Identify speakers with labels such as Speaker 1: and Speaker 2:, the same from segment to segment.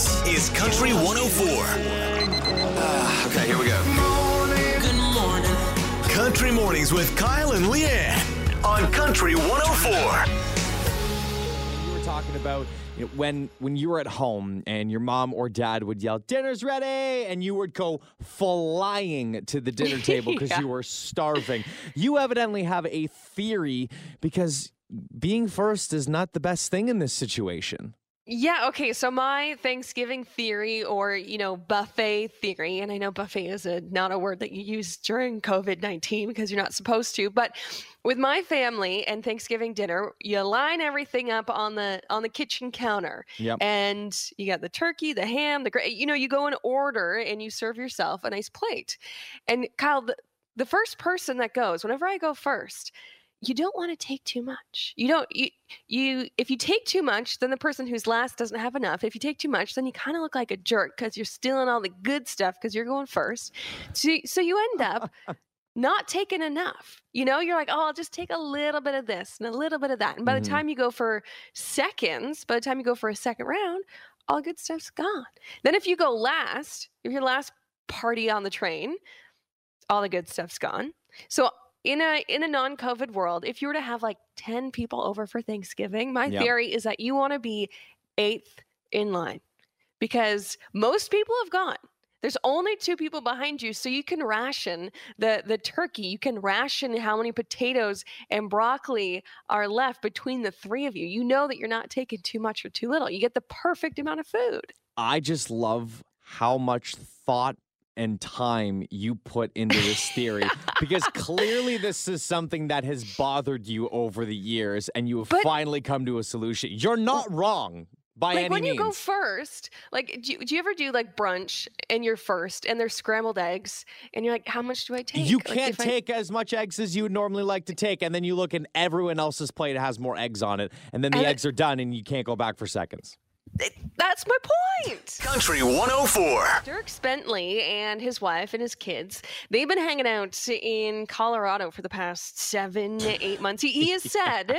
Speaker 1: This is Country 104.
Speaker 2: Ah, okay, here we go.
Speaker 3: Good morning.
Speaker 1: Country Mornings with Kyle and Leanne on Country 104.
Speaker 4: you were talking about you know, when when you were at home and your mom or dad would yell dinner's ready and you would go flying to the dinner table because you were starving you evidently have a theory because being first is not the best thing in this situation
Speaker 5: Yeah, okay. So my Thanksgiving theory or, you know, buffet theory, and I know buffet is a not a word that you use during COVID-19 because you're not supposed to, but with my family and Thanksgiving dinner, you line everything up on the on the kitchen counter.
Speaker 4: Yep.
Speaker 5: And you got the turkey, the ham, the you know, you go in order and you serve yourself a nice plate. And Kyle, the, the first person that goes, whenever I go first, you don't want to take too much. You don't you you if you take too much, then the person who's last doesn't have enough. If you take too much, then you kind of look like a jerk because you're stealing all the good stuff because you're going first. So so you end up not taking enough. You know, you're like, oh, I'll just take a little bit of this and a little bit of that. And by
Speaker 4: Mhm.
Speaker 5: the time you go for seconds, by the time you go for a second round, all good stuff's gone. Then if you go last, if you're last party on the train, all the good stuff's gone. So in a in a non-COVID world, if you were to have like 10 people over for Thanksgiving, my
Speaker 4: Yep.
Speaker 5: theory is that you want to be eighth in line because most people have gone. There's only two people behind you, so you can ration the the turkey. You can ration how many potatoes and broccoli are left between the three of you. You know that you're not taking too much or too little. You get the perfect amount of food.
Speaker 4: i just love how much thought and time you put into this theory because clearly this is something that has bothered you over the years and you have
Speaker 5: But-
Speaker 4: finally come to a solution you're not wrong by
Speaker 5: like when
Speaker 4: means
Speaker 5: you go first, like do you, do you ever do like brunch and you're first and there's scrambled eggs and you're like, how much do I take?
Speaker 4: You can't
Speaker 5: I-
Speaker 4: take as much eggs as you would normally like to take, and then you look and everyone else's plate has more eggs on it, and then the
Speaker 5: And I-
Speaker 4: eggs are done, and you can't go back for seconds.
Speaker 5: That's my point.
Speaker 1: Country 104.
Speaker 5: Dierks Bentley and his wife and his kids, they've been hanging out in Colorado for the past seven, eight months. He, he has said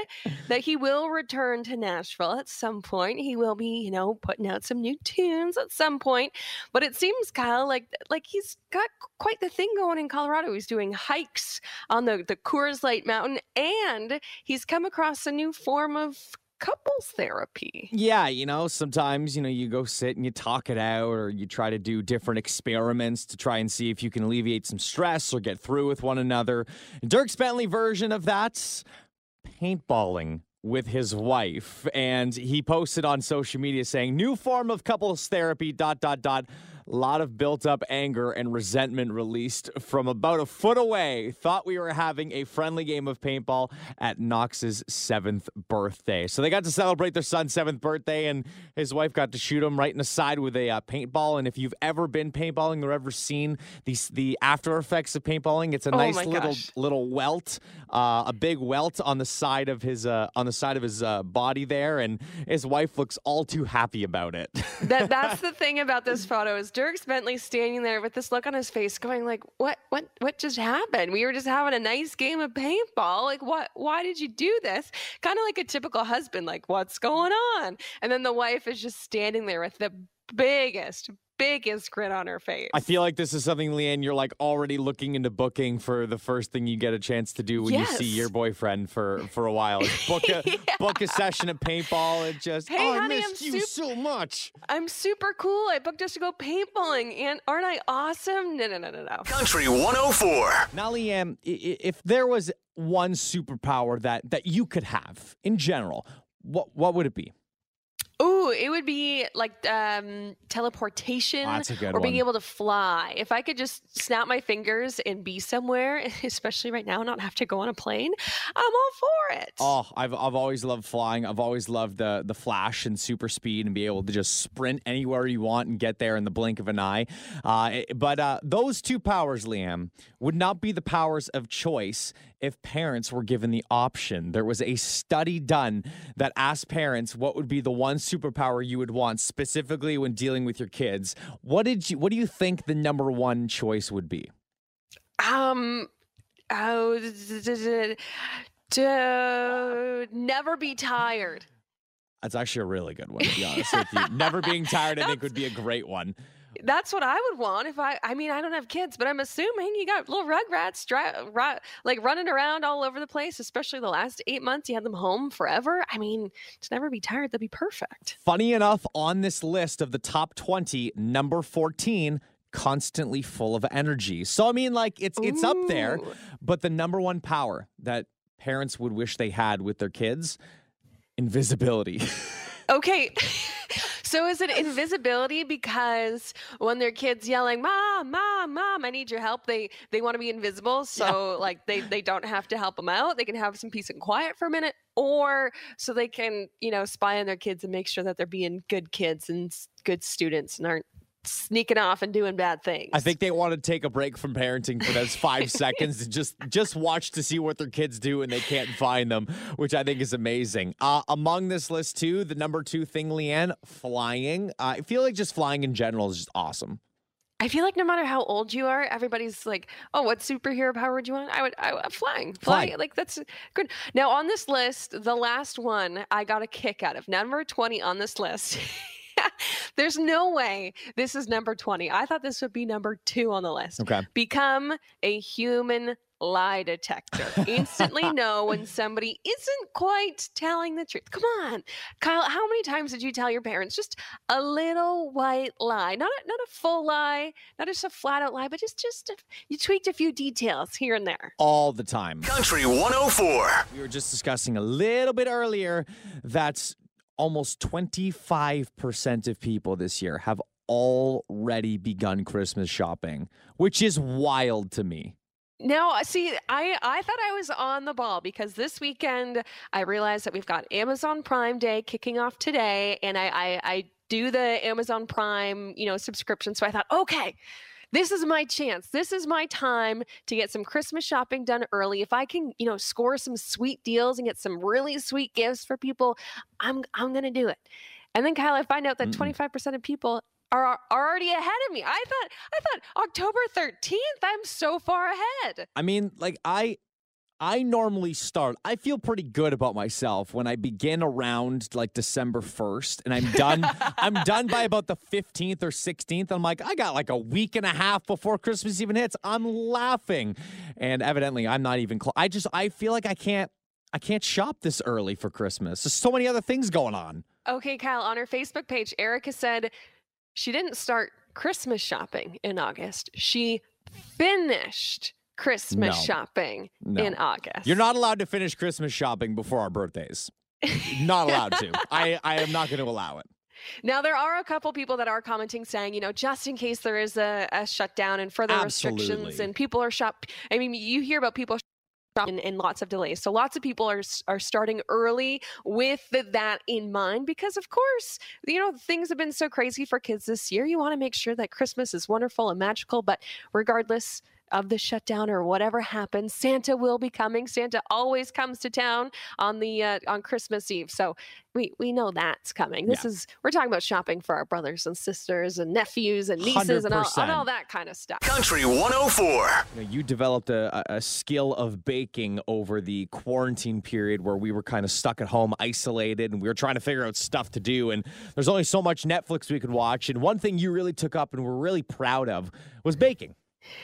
Speaker 5: that he will return to Nashville at some point. He will be, you know, putting out some new tunes at some point. But it seems, Kyle, like like he's got quite the thing going in Colorado. He's doing hikes on the, the Coors Light Mountain, and he's come across a new form of couples therapy.
Speaker 4: Yeah, you know, sometimes, you know, you go sit and you talk it out, or you try to do different experiments to try and see if you can alleviate some stress or get through with one another. Dierks Bentley version of that's paintballing with his wife and he posted on social media saying new form of couples therapy dot dot dot a lot of built up anger and resentment released from about a foot away. Thought we were having a friendly game of paintball at Knox's seventh birthday. So they got to celebrate their son's seventh birthday, and his wife got to shoot him right in the side with a uh, paintball. And if you've ever been paintballing or ever seen these the after effects of paintballing, it's a
Speaker 5: Oh
Speaker 4: nice little
Speaker 5: gosh.
Speaker 4: little welt, uh, a big welt on the side of his uh, on the side of his uh, body there, and his wife looks all too happy about it.
Speaker 5: that that's the thing about this photo is Dierks Bentley standing there with this look on his face, going like, "What? What? What just happened? We were just having a nice game of paintball. Like, what? Why did you do this? Kind of like a typical husband. Like, what's going on? And then the wife is just standing there with the biggest, biggest grin on her face.
Speaker 4: I feel like this is something, Leanne, you're like already looking into booking for the first thing you get a chance to do when you see your boyfriend for for a while. Is book a book a session of paintball and just
Speaker 5: Hey,
Speaker 4: oh, I
Speaker 5: honey,
Speaker 4: missed
Speaker 5: I'm
Speaker 4: you
Speaker 5: sup-
Speaker 4: so much.
Speaker 5: I'm super cool. I booked us to go paintballing, and aren't I awesome? No, no, no, no, no.
Speaker 1: Country 104.
Speaker 4: Now, Leanne, i- i- if there was one superpower that that you could have in general, what what would it be?
Speaker 5: Ooh, it would be like um, teleportation
Speaker 4: Oh, that's a good
Speaker 5: or being
Speaker 4: one.
Speaker 5: able to fly. If I could just snap my fingers and be somewhere, especially right now, not have to go on a plane, I'm all for it.
Speaker 4: Oh, I've I've always loved flying. I've always loved the the flash and super speed and be able to just sprint anywhere you want and get there in the blink of an eye. Uh, but uh, those two powers, Leanne, would not be the powers of choice if parents were given the option. There was a study done that asked parents what would be the one superpower you would want specifically when dealing with your kids. What did you? What do you think the number one choice would be?
Speaker 5: Um, oh, d- to never be tired.
Speaker 4: That's actually a really good one, to be honest with you. Never being tired, I think, would be a great one.
Speaker 5: That's what I would want if I. I mean, I don't have kids, but I'm assuming you got little rugrats, dry, ru- like running around all over the place. Especially the last eight months, you had them home forever. I mean, to never be tired, that'd be perfect.
Speaker 4: Funny enough, on this list of the top 20, number 14, constantly full of energy. So I mean, like it's it's up there, but the number one power that parents would wish they had with their kids, invisibility.
Speaker 5: Okay. So is it invisibility because when their kids yelling, "Mom, mom, mom, I need your help," they they want to be invisible, so like they they don't have to help them out. They can have some peace and quiet for a minute, or so they can you know spy on their kids and make sure that they're being good kids and good students and aren't sneaking off and doing bad things.
Speaker 4: I think they want to take a break from parenting for those five seconds to just just watch to see what their kids do and they can't find them, which I think is amazing. Uh, among this list too, the number two thing, Leanne, flying. Uh, I feel like just flying in general is just awesome.
Speaker 5: I feel like no matter how old you are, everybody's like, "Oh, what superhero power would you want?" I would, I would flying, flying.
Speaker 4: Flying.
Speaker 5: Like that's good. Now on this list, the last one I got a kick out of number twenty on this list. There's no way this is number twenty. I thought this would be number two on the list.
Speaker 4: Okay.
Speaker 5: Become a human lie detector. Instantly know when somebody isn't quite telling the truth. Come on, Kyle. How many times did you tell your parents just a little white lie, not a, not a full lie, not just a flat out lie, but just just a, you tweaked a few details here and there.
Speaker 4: All the time.
Speaker 1: Country 104.
Speaker 4: We were just discussing a little bit earlier that almost 25% of people this year have already begun Christmas shopping, which is wild to me.
Speaker 5: Now, uh, see, I I thought I was on the ball because this weekend I realized that we've got Amazon Prime Day kicking off today, and I I, I do the Amazon Prime you know subscription. So I thought, okay. This is my chance. This is my time to get some Christmas shopping done early. If I can, you know, score some sweet deals and get some really sweet gifts for people, I'm I'm going to do it. And then Kyle, I find out that
Speaker 4: Mm-mm.
Speaker 5: 25% of people are are already ahead of me. I thought I thought October 13th. I'm so far ahead.
Speaker 4: I mean, like I I normally start. I feel pretty good about myself when I begin around like December 1st and I'm done I'm done by about the 15th or 16th. I'm like, I got like a week and a half before Christmas even hits. I'm laughing. And evidently I'm not even close. I just I feel like I can't I can't shop this early for Christmas. There's so many other things going on.
Speaker 5: Okay, Kyle, on her Facebook page, Erica said she didn't start Christmas shopping in August. She finished Christmas
Speaker 4: No.
Speaker 5: shopping
Speaker 4: No.
Speaker 5: in August.
Speaker 4: You're not allowed to finish Christmas shopping before our birthdays. not allowed to. I, I am not going to allow it.
Speaker 5: Now, there are a couple people that are commenting saying, you know, just in case there is a, a shutdown and further restrictions and people are shop. I mean, you hear about people shopping and lots of delays. So lots of people are are starting early with th- that in mind because, of course, you know, things have been so crazy for kids this year. You want to make sure that Christmas is wonderful and magical, but regardless of the shutdown or whatever happens, Santa will be coming. Santa always comes to town on the uh, on Christmas Eve. So we we know that's coming. This is we're talking about shopping for our brothers and sisters and nephews and nieces and all, and all that kind of stuff.
Speaker 1: Country 104.
Speaker 4: You, know, you developed a, a a skill of baking over the quarantine period where we were kind of stuck at home, isolated, and we were trying to figure out stuff to do. And there's only so much Netflix we could watch. And one thing you really took up and were really proud of was baking.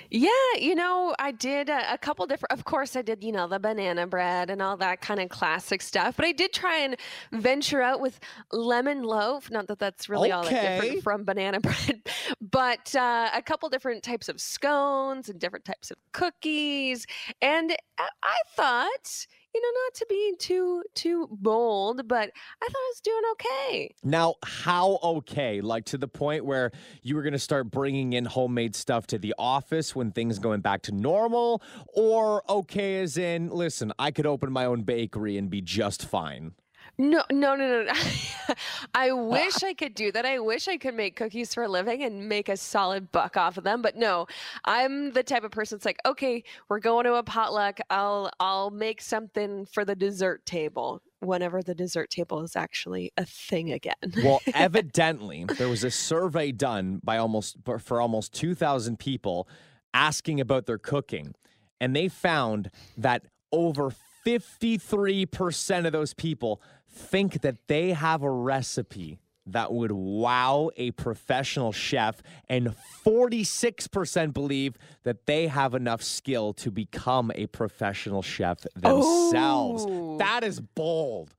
Speaker 5: Yeah, you know, I did a, a couple different. Of course, I did, you know, the banana bread and all that kind of classic stuff. But I did try and venture out with lemon loaf. Not that that's really all that different from banana bread, but uh, a couple different types of scones and different types of cookies. And I, I thought, you know, not to be too too bold, but I thought I was doing okay.
Speaker 4: Now, how okay? Like to the point where you were going to start bringing in homemade stuff to the office when things going back to normal, or okay as in, listen, I could open my own bakery and be just fine.
Speaker 5: No, no, no, no. I wish I could do that. I wish I could make cookies for a living and make a solid buck off of them. But no, I'm the type of person that's like, okay, we're going to a potluck. I'll I'll make something for the dessert table whenever the dessert table is actually a thing again.
Speaker 4: Well, evidently, there was a survey done by almost for- for almost 2,000 people asking about their cooking, and they found that over 53% of those people think that they have a recipe that would wow a professional chef, and 46% believe that they have enough skill to become a professional chef themselves.
Speaker 5: Oh.
Speaker 4: That is bold.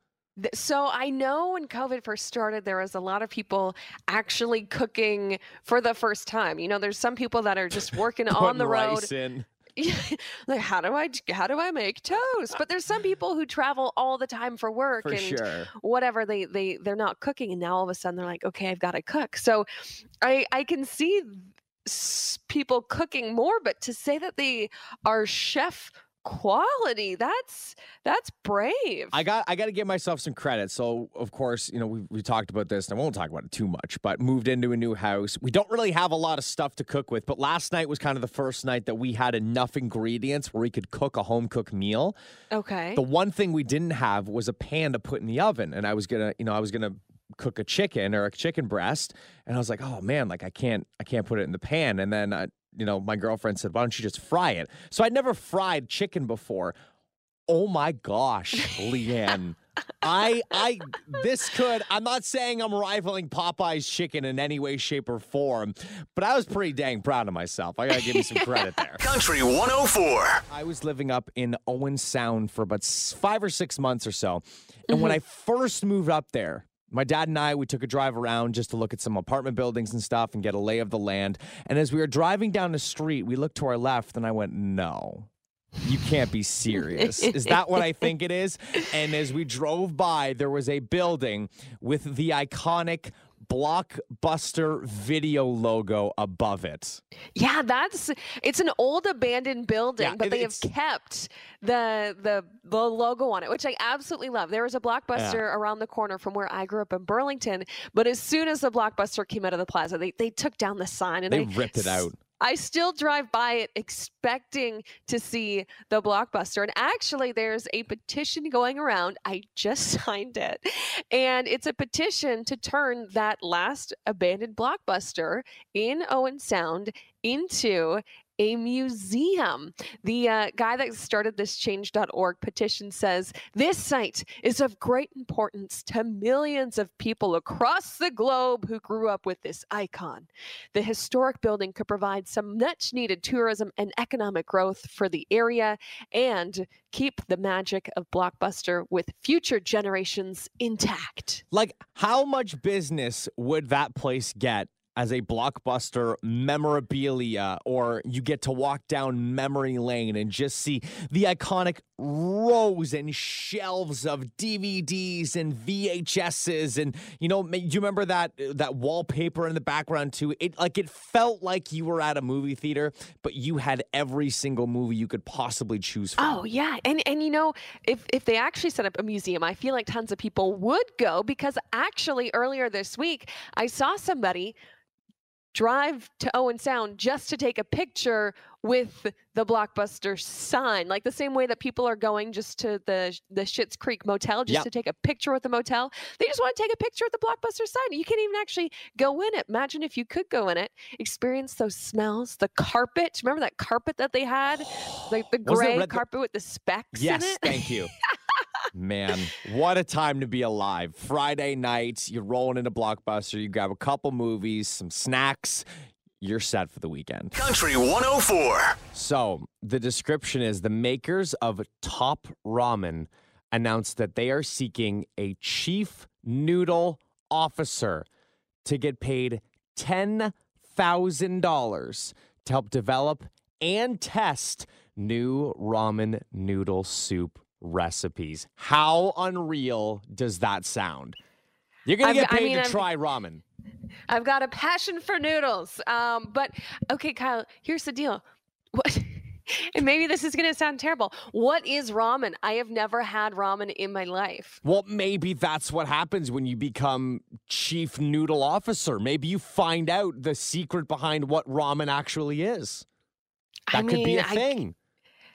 Speaker 5: So I know when COVID first started, there was a lot of people actually cooking for the first time. You know, there's some people that are just working on the road.
Speaker 4: in.
Speaker 5: like how do I how do I make toast? But there's some people who travel all the time for work
Speaker 4: For
Speaker 5: and
Speaker 4: sure.
Speaker 5: whatever they they they're not cooking and now all of a sudden they're like okay I've got to cook. So I I can see people cooking more but to say that they are chef quality that's that's brave.
Speaker 4: I got I got to give myself some credit. So of course, you know, we we talked about this, and I won't talk about it too much. But moved into a new house. We don't really have a lot of stuff to cook with. But last night was kind of the first night that we had enough ingredients where we could cook a home cooked meal.
Speaker 5: okay.
Speaker 4: The one thing we didn't have was a pan to put in the oven, and I was gonna, you know, I was gonna cook a chicken or a chicken breast, and I was like, oh man, like I can't, I can't put it in the pan. And then, uh, you know, my girlfriend said, why don't you just fry it? So I'd never fried chicken before. Oh my gosh, Leanne. I I this could I'm not saying I'm rivaling Popeye's chicken in any way, shape, or form, but I was pretty dang proud of myself. I gotta give you some credit there.
Speaker 1: Country 104.
Speaker 4: I was living up in Owen Sound for about five or six months or so. And when mm-hmm. I first moved up there, my dad and I, we took a drive around just to look at some apartment buildings and stuff and get a lay of the land. And as we were driving down the street, we looked to our left and I went, no. You can't be serious. is that what I think it is? And as we drove by, there was a building with the iconic Blockbuster video logo above it.
Speaker 5: Yeah, that's it's an old abandoned building,
Speaker 4: Yeah,
Speaker 5: but they have kept the the the logo on it, which I absolutely love. There was a blockbuster around the corner from where I grew up in Burlington, but as soon as the blockbuster came out of the plaza, they they took down the sign and
Speaker 4: They
Speaker 5: I
Speaker 4: ripped it out.
Speaker 5: I still drive by it expecting to see the blockbuster. And actually, there's a petition going around. I just signed it. And it's a petition to turn that last abandoned blockbuster in Owen Sound into a museum. The uh, guy that started this change.org petition says this site is of great importance to millions of people across the globe who grew up with this icon. The historic building could provide some much needed tourism and economic growth for the area and keep the magic of Blockbuster with future generations intact.
Speaker 4: Like, how much business would that place get as a blockbuster memorabilia, or you get to walk down memory lane and just see the iconic rows and shelves of DVDs and VHSs, and you know, do you remember that that wallpaper in the background too? It like it felt like you were at a movie theater, but you had every single movie you could possibly choose from.
Speaker 5: Oh yeah, and and you know if if they actually set up a museum, I feel like tons of people would go because actually earlier this week I saw somebody drive to Owen Sound just to take a picture with the Blockbuster sign, like the same way that people are going just to the the Schitt's Creek Motel just
Speaker 4: Yep.
Speaker 5: to take a picture with the motel. They just want to take a picture with the Blockbuster sign. You can't even actually go in it. Imagine if you could go in it, experience those smells, the carpet. Remember that carpet that they had, like the gray carpet with the specks
Speaker 4: Yes,
Speaker 5: in it.
Speaker 4: thank you. Man, what a time to be alive. Friday night, you're rolling into Blockbuster, you grab a couple movies, some snacks, you're set for the weekend.
Speaker 1: Country 104.
Speaker 4: So, the description is the makers of Top Ramen announced that they are seeking a chief noodle officer to get paid $10,000 to help develop and test new ramen noodle soup recipes. How unreal does that sound? You're going to get
Speaker 5: I
Speaker 4: paid
Speaker 5: mean,
Speaker 4: to
Speaker 5: I've-
Speaker 4: try ramen.
Speaker 5: I've got a passion for noodles. Um, but okay, Kyle, here's the deal. What? And maybe this is going to sound terrible. What is ramen? I have never had ramen in my life.
Speaker 4: Well, maybe that's what happens when you become chief noodle officer. Maybe you find out the secret behind what ramen actually is.
Speaker 5: I
Speaker 4: That could be
Speaker 5: a
Speaker 4: a
Speaker 5: I-
Speaker 4: thing.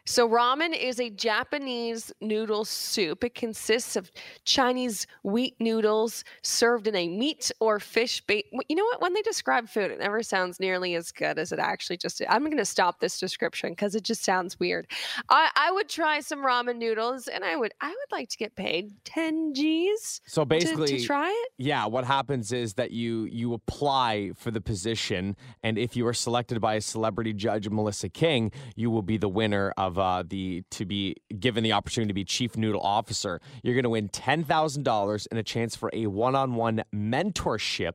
Speaker 5: So, ramen is a Japanese noodle soup. It consists of Chinese wheat noodles served in a meat or fish bait. You know what? When they describe food, it never sounds nearly as good as it actually just is. I'm going to stop this description because it just sounds weird. I, I would try some ramen noodles and I would I would like to get paid 10 G's.
Speaker 4: So basically,
Speaker 5: to, to try it?
Speaker 4: Yeah, what happens is that you you apply for the position, and if you are selected by a celebrity judge, Melissa King, you will be the winner of uh, the to be given the opportunity to be chief noodle officer. You're going to win ten thousand dollars and a chance for a one-on-one mentorship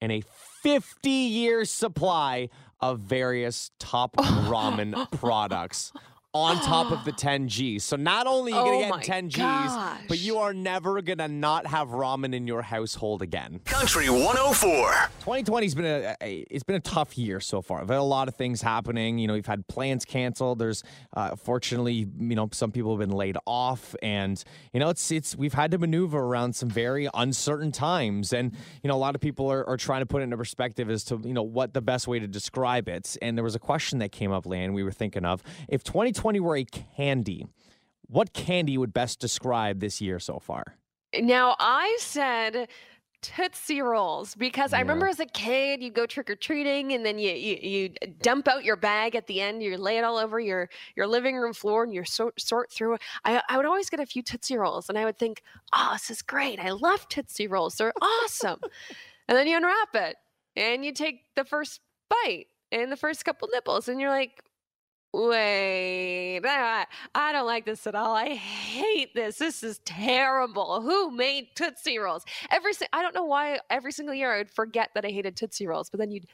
Speaker 4: and a 50 year supply of various top ramen products on top of the 10 G's. So not only are you
Speaker 5: Oh
Speaker 4: going to
Speaker 5: my
Speaker 4: get 10 G's, but you are never going to not have ramen in your household again.
Speaker 1: Country 104.
Speaker 4: 2020's been a, a it's been a tough year so far. I've had a lot of things happening. You know, we've had plans canceled. There's uh, fortunately, you know, some people have been laid off, and you know, it's it's we've had to maneuver around some very uncertain times. And you know, a lot of people are, are trying to put it into perspective as to you know what the best way to describe it. And there was a question that came up, Lan, we were thinking of if 2020 were a candy. What candy would best describe this year so far?
Speaker 5: Now, I said Tootsie Rolls because I remember as a kid, you go trick or treating and then you, you you dump out your bag at the end. You lay it all over your your living room floor and you sort sort through. it. I I would always get a few Tootsie Rolls and I would think, oh, this is great. I love Tootsie Rolls. They're awesome. and then you unwrap it and you take the first bite and the first couple nipples and you're like. Wait, I, I don't like this at all. I hate this. This is terrible. Who made Tootsie Rolls? Every si- I don't know why every single year I would forget that I hated Tootsie Rolls, but then you'd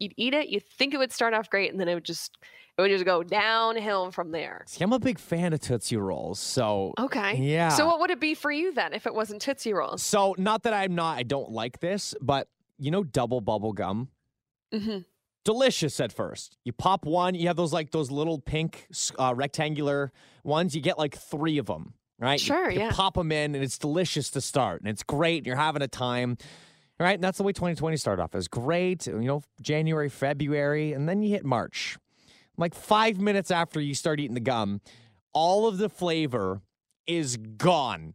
Speaker 5: you'd eat it, you'd think it would start off great, and then it would just it would just go downhill from there.
Speaker 4: See, I'm a big fan of Tootsie Rolls, so
Speaker 5: Okay.
Speaker 4: yeah.
Speaker 5: So what would it be for you then if it wasn't Tootsie Rolls?
Speaker 4: So, not that I'm not, I don't like this, but you know, double bubble gum?
Speaker 5: hmm
Speaker 4: Delicious at first. You pop one, you have those like those little pink uh, rectangular ones. You get like three of them, right? You-
Speaker 5: Sure,
Speaker 4: you,
Speaker 5: yeah.
Speaker 4: pop them in, and it's delicious to start, and it's great, and you're having a time. Right, and that's the way 2020 started off. It was great, you know, January, February, and then you hit March. Like five minutes after you start eating the gum, all of the flavor is gone.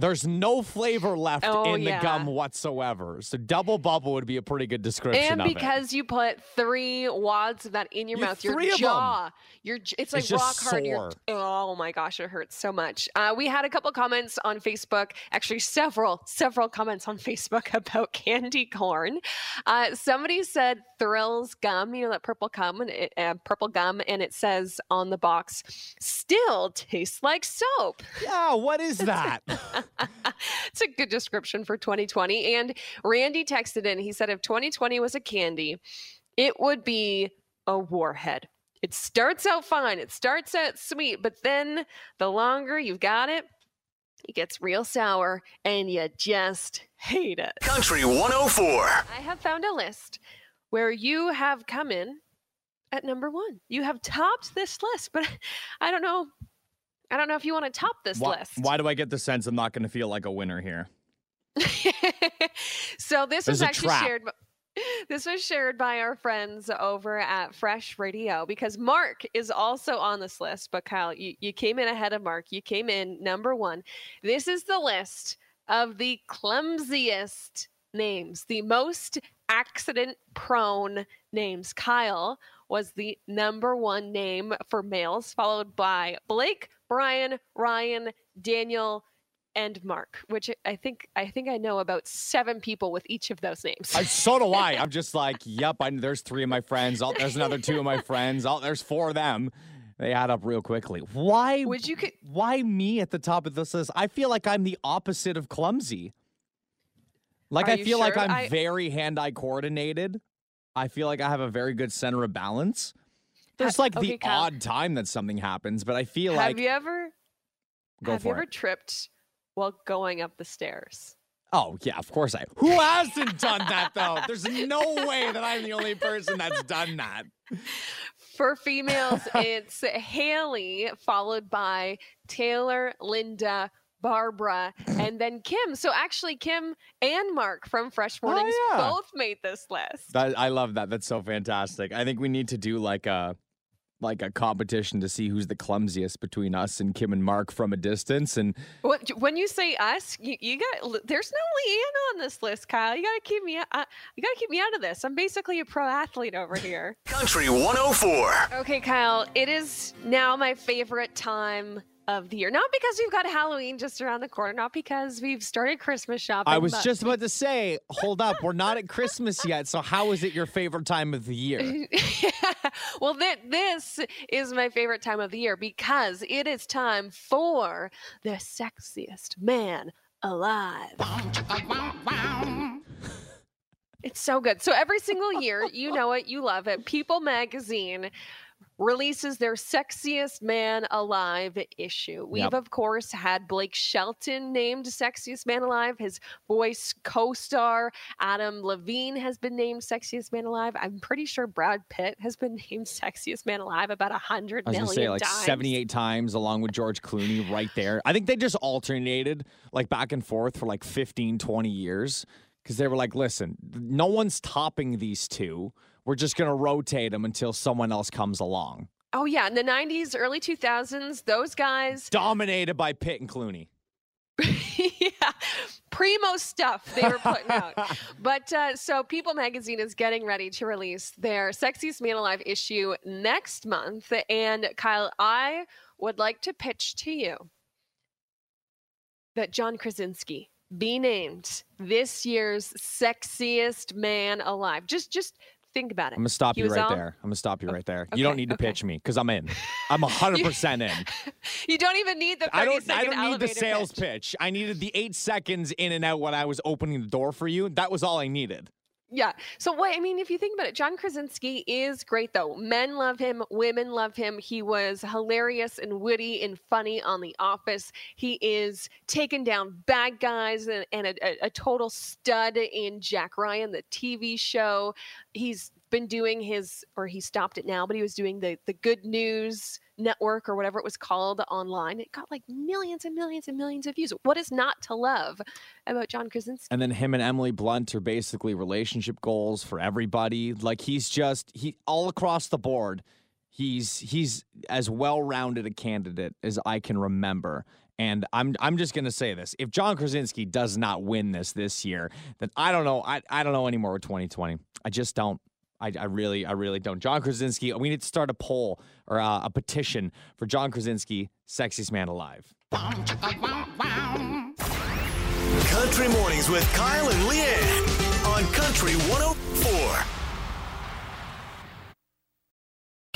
Speaker 4: There's no flavor left
Speaker 5: Oh,
Speaker 4: in the gum whatsoever. So double bubble would be a pretty good description
Speaker 5: And
Speaker 4: of it.
Speaker 5: because you put three wads of that in your
Speaker 4: Yeah,
Speaker 5: mouth, your
Speaker 4: three of 'em.
Speaker 5: jaw, your it's like
Speaker 4: It's
Speaker 5: rock hard. your- Oh my gosh, it hurts so much. Uh, we had a couple comments on Facebook, actually several, several comments on Facebook about candy corn. Uh, somebody said Thrills gum, you know that purple gum, and it, uh, purple gum, and it says on the box, still tastes like soap.
Speaker 4: yeah, what is that?
Speaker 5: it's a good description for 2020. And Randy texted in. He said, if 2020 was a candy, it would be a warhead. It starts out fine, it starts out sweet, but then the longer you've got it, it gets real sour and you just hate it.
Speaker 1: Country 104.
Speaker 5: I have found a list where you have come in at number one. You have topped this list, but I don't know. I don't know if you want to top this
Speaker 2: Why,
Speaker 5: list.
Speaker 2: why do I get the sense I'm not going to feel like a winner here?
Speaker 5: so this
Speaker 4: There's
Speaker 5: was actually
Speaker 4: trap.
Speaker 5: shared. b- This was shared by our friends over at Fresh Radio because Mark is also on this list. But Kyle, you, you came in ahead of Mark. You came in number one. This is the list of the clumsiest names, the most accident prone names. Kyle was the number one name for males, followed by Blake, Brian, Ryan, Daniel, and Mark, which I think I think I know about seven people with each of those names.
Speaker 4: I, so do I. I'm just like, yep, I, there's three of my friends. Oh, there's another two of my friends. Oh, there's four of them. They add up real quickly. Why?
Speaker 5: Would you co-
Speaker 4: Why me at the top of this list? I feel like I'm the opposite of clumsy. Like I feel like? I'm
Speaker 5: I-
Speaker 4: very hand-eye coordinated. I feel like I have a very good center of balance. There's like
Speaker 5: okay,
Speaker 4: the
Speaker 5: Kyle.
Speaker 4: odd time that something happens, but I feel
Speaker 5: have
Speaker 4: like
Speaker 5: you ever have you ever
Speaker 4: it.
Speaker 5: tripped while going up the stairs?
Speaker 4: Oh yeah, of course I. Who hasn't done that though? There's no way that I'm the only person that's done that.
Speaker 5: For females, it's Haley, followed by Taylor, Linda, Barbara, and then Kim. So actually, Kim and Mark from Fresh oh, Mornings
Speaker 4: Oh, yeah.
Speaker 5: both made this list.
Speaker 4: That, I love that. That's so fantastic. I think we need to do like a like a competition to see who's the clumsiest between us and Kim and Mark from a distance. And
Speaker 5: when you say us, you, you got there's no Leanne on this list, Kyle. You got to keep me. Uh, you got to keep me out of this. I'm basically a pro athlete over here.
Speaker 1: Country 104.
Speaker 5: Okay, Kyle. It is now my favorite time of the year. Not because we've got Halloween just around the corner, not because we've started Christmas shopping.
Speaker 4: I was
Speaker 5: but-
Speaker 4: just about to say, hold up, we're not at Christmas yet. So how is it your favorite time of the year?
Speaker 5: well, th- this is my favorite time of the year because it is time for the sexiest man alive. It's so good. So every single year, you know it, you love it. People magazine releases their sexiest man alive issue. We've
Speaker 4: Yep.
Speaker 5: of course had Blake Shelton named sexiest man alive. His voice co-star Adam Levine has been named sexiest man alive. I'm pretty sure Brad Pitt has been named sexiest man alive about a hundred
Speaker 4: gonna say like
Speaker 5: times.
Speaker 4: 78 times along with George Clooney right there. I think they just alternated like back and forth for like 15, 20 years because they were like, listen, no one's topping these two. We're just gonna rotate them until someone else comes along.
Speaker 5: Oh yeah, in the 90s, early 2000s, those guys
Speaker 4: Dominated by Pitt and Clooney.
Speaker 5: yeah, primo stuff they were putting out. But uh, so People Magazine is getting ready to release their Sexiest Man Alive issue next month. And Kyle, I would like to pitch to you that John Krasinski be named this year's sexiest man alive. Just, just think about it.
Speaker 4: I'm gonna stop
Speaker 5: He
Speaker 4: you right
Speaker 5: on-
Speaker 4: there. I'm gonna stop you right there.
Speaker 5: okay,
Speaker 4: you don't need to
Speaker 5: okay.
Speaker 4: pitch me because I'm in. I'm 100% in.
Speaker 5: You don't even need the 30
Speaker 4: I don't. I don't need the sales
Speaker 5: pitch.
Speaker 4: pitch. I needed the eight seconds in and out when I was opening the door for you. That was all I needed.
Speaker 5: Yeah. So what I mean, if you think about it, John Krasinski is great though. Men love him, women love him. He was hilarious and witty and funny on The Office. He is taking down bad guys and, and a, a, a total stud in Jack Ryan, the TV show. He's been doing his or he stopped it now, but he was doing the the Good News Network or whatever it was called online. It got like millions and millions and millions of views. What is not to love about John Krasinski?
Speaker 4: And then him and Emily Blunt are basically relationship goals for everybody. Like he's just he all across the board. He's he's as well-rounded a candidate as I can remember. And I'm I'm just gonna say this: if John Krasinski does not win this this year, then I don't know. I, I don't know anymore with 2020. I just don't. I, I really I really don't. John Krasinski. We need to start a poll or uh, a petition for John Krasinski, sexiest man alive.
Speaker 1: Country Mornings with Kyle and Leanne on Country 104.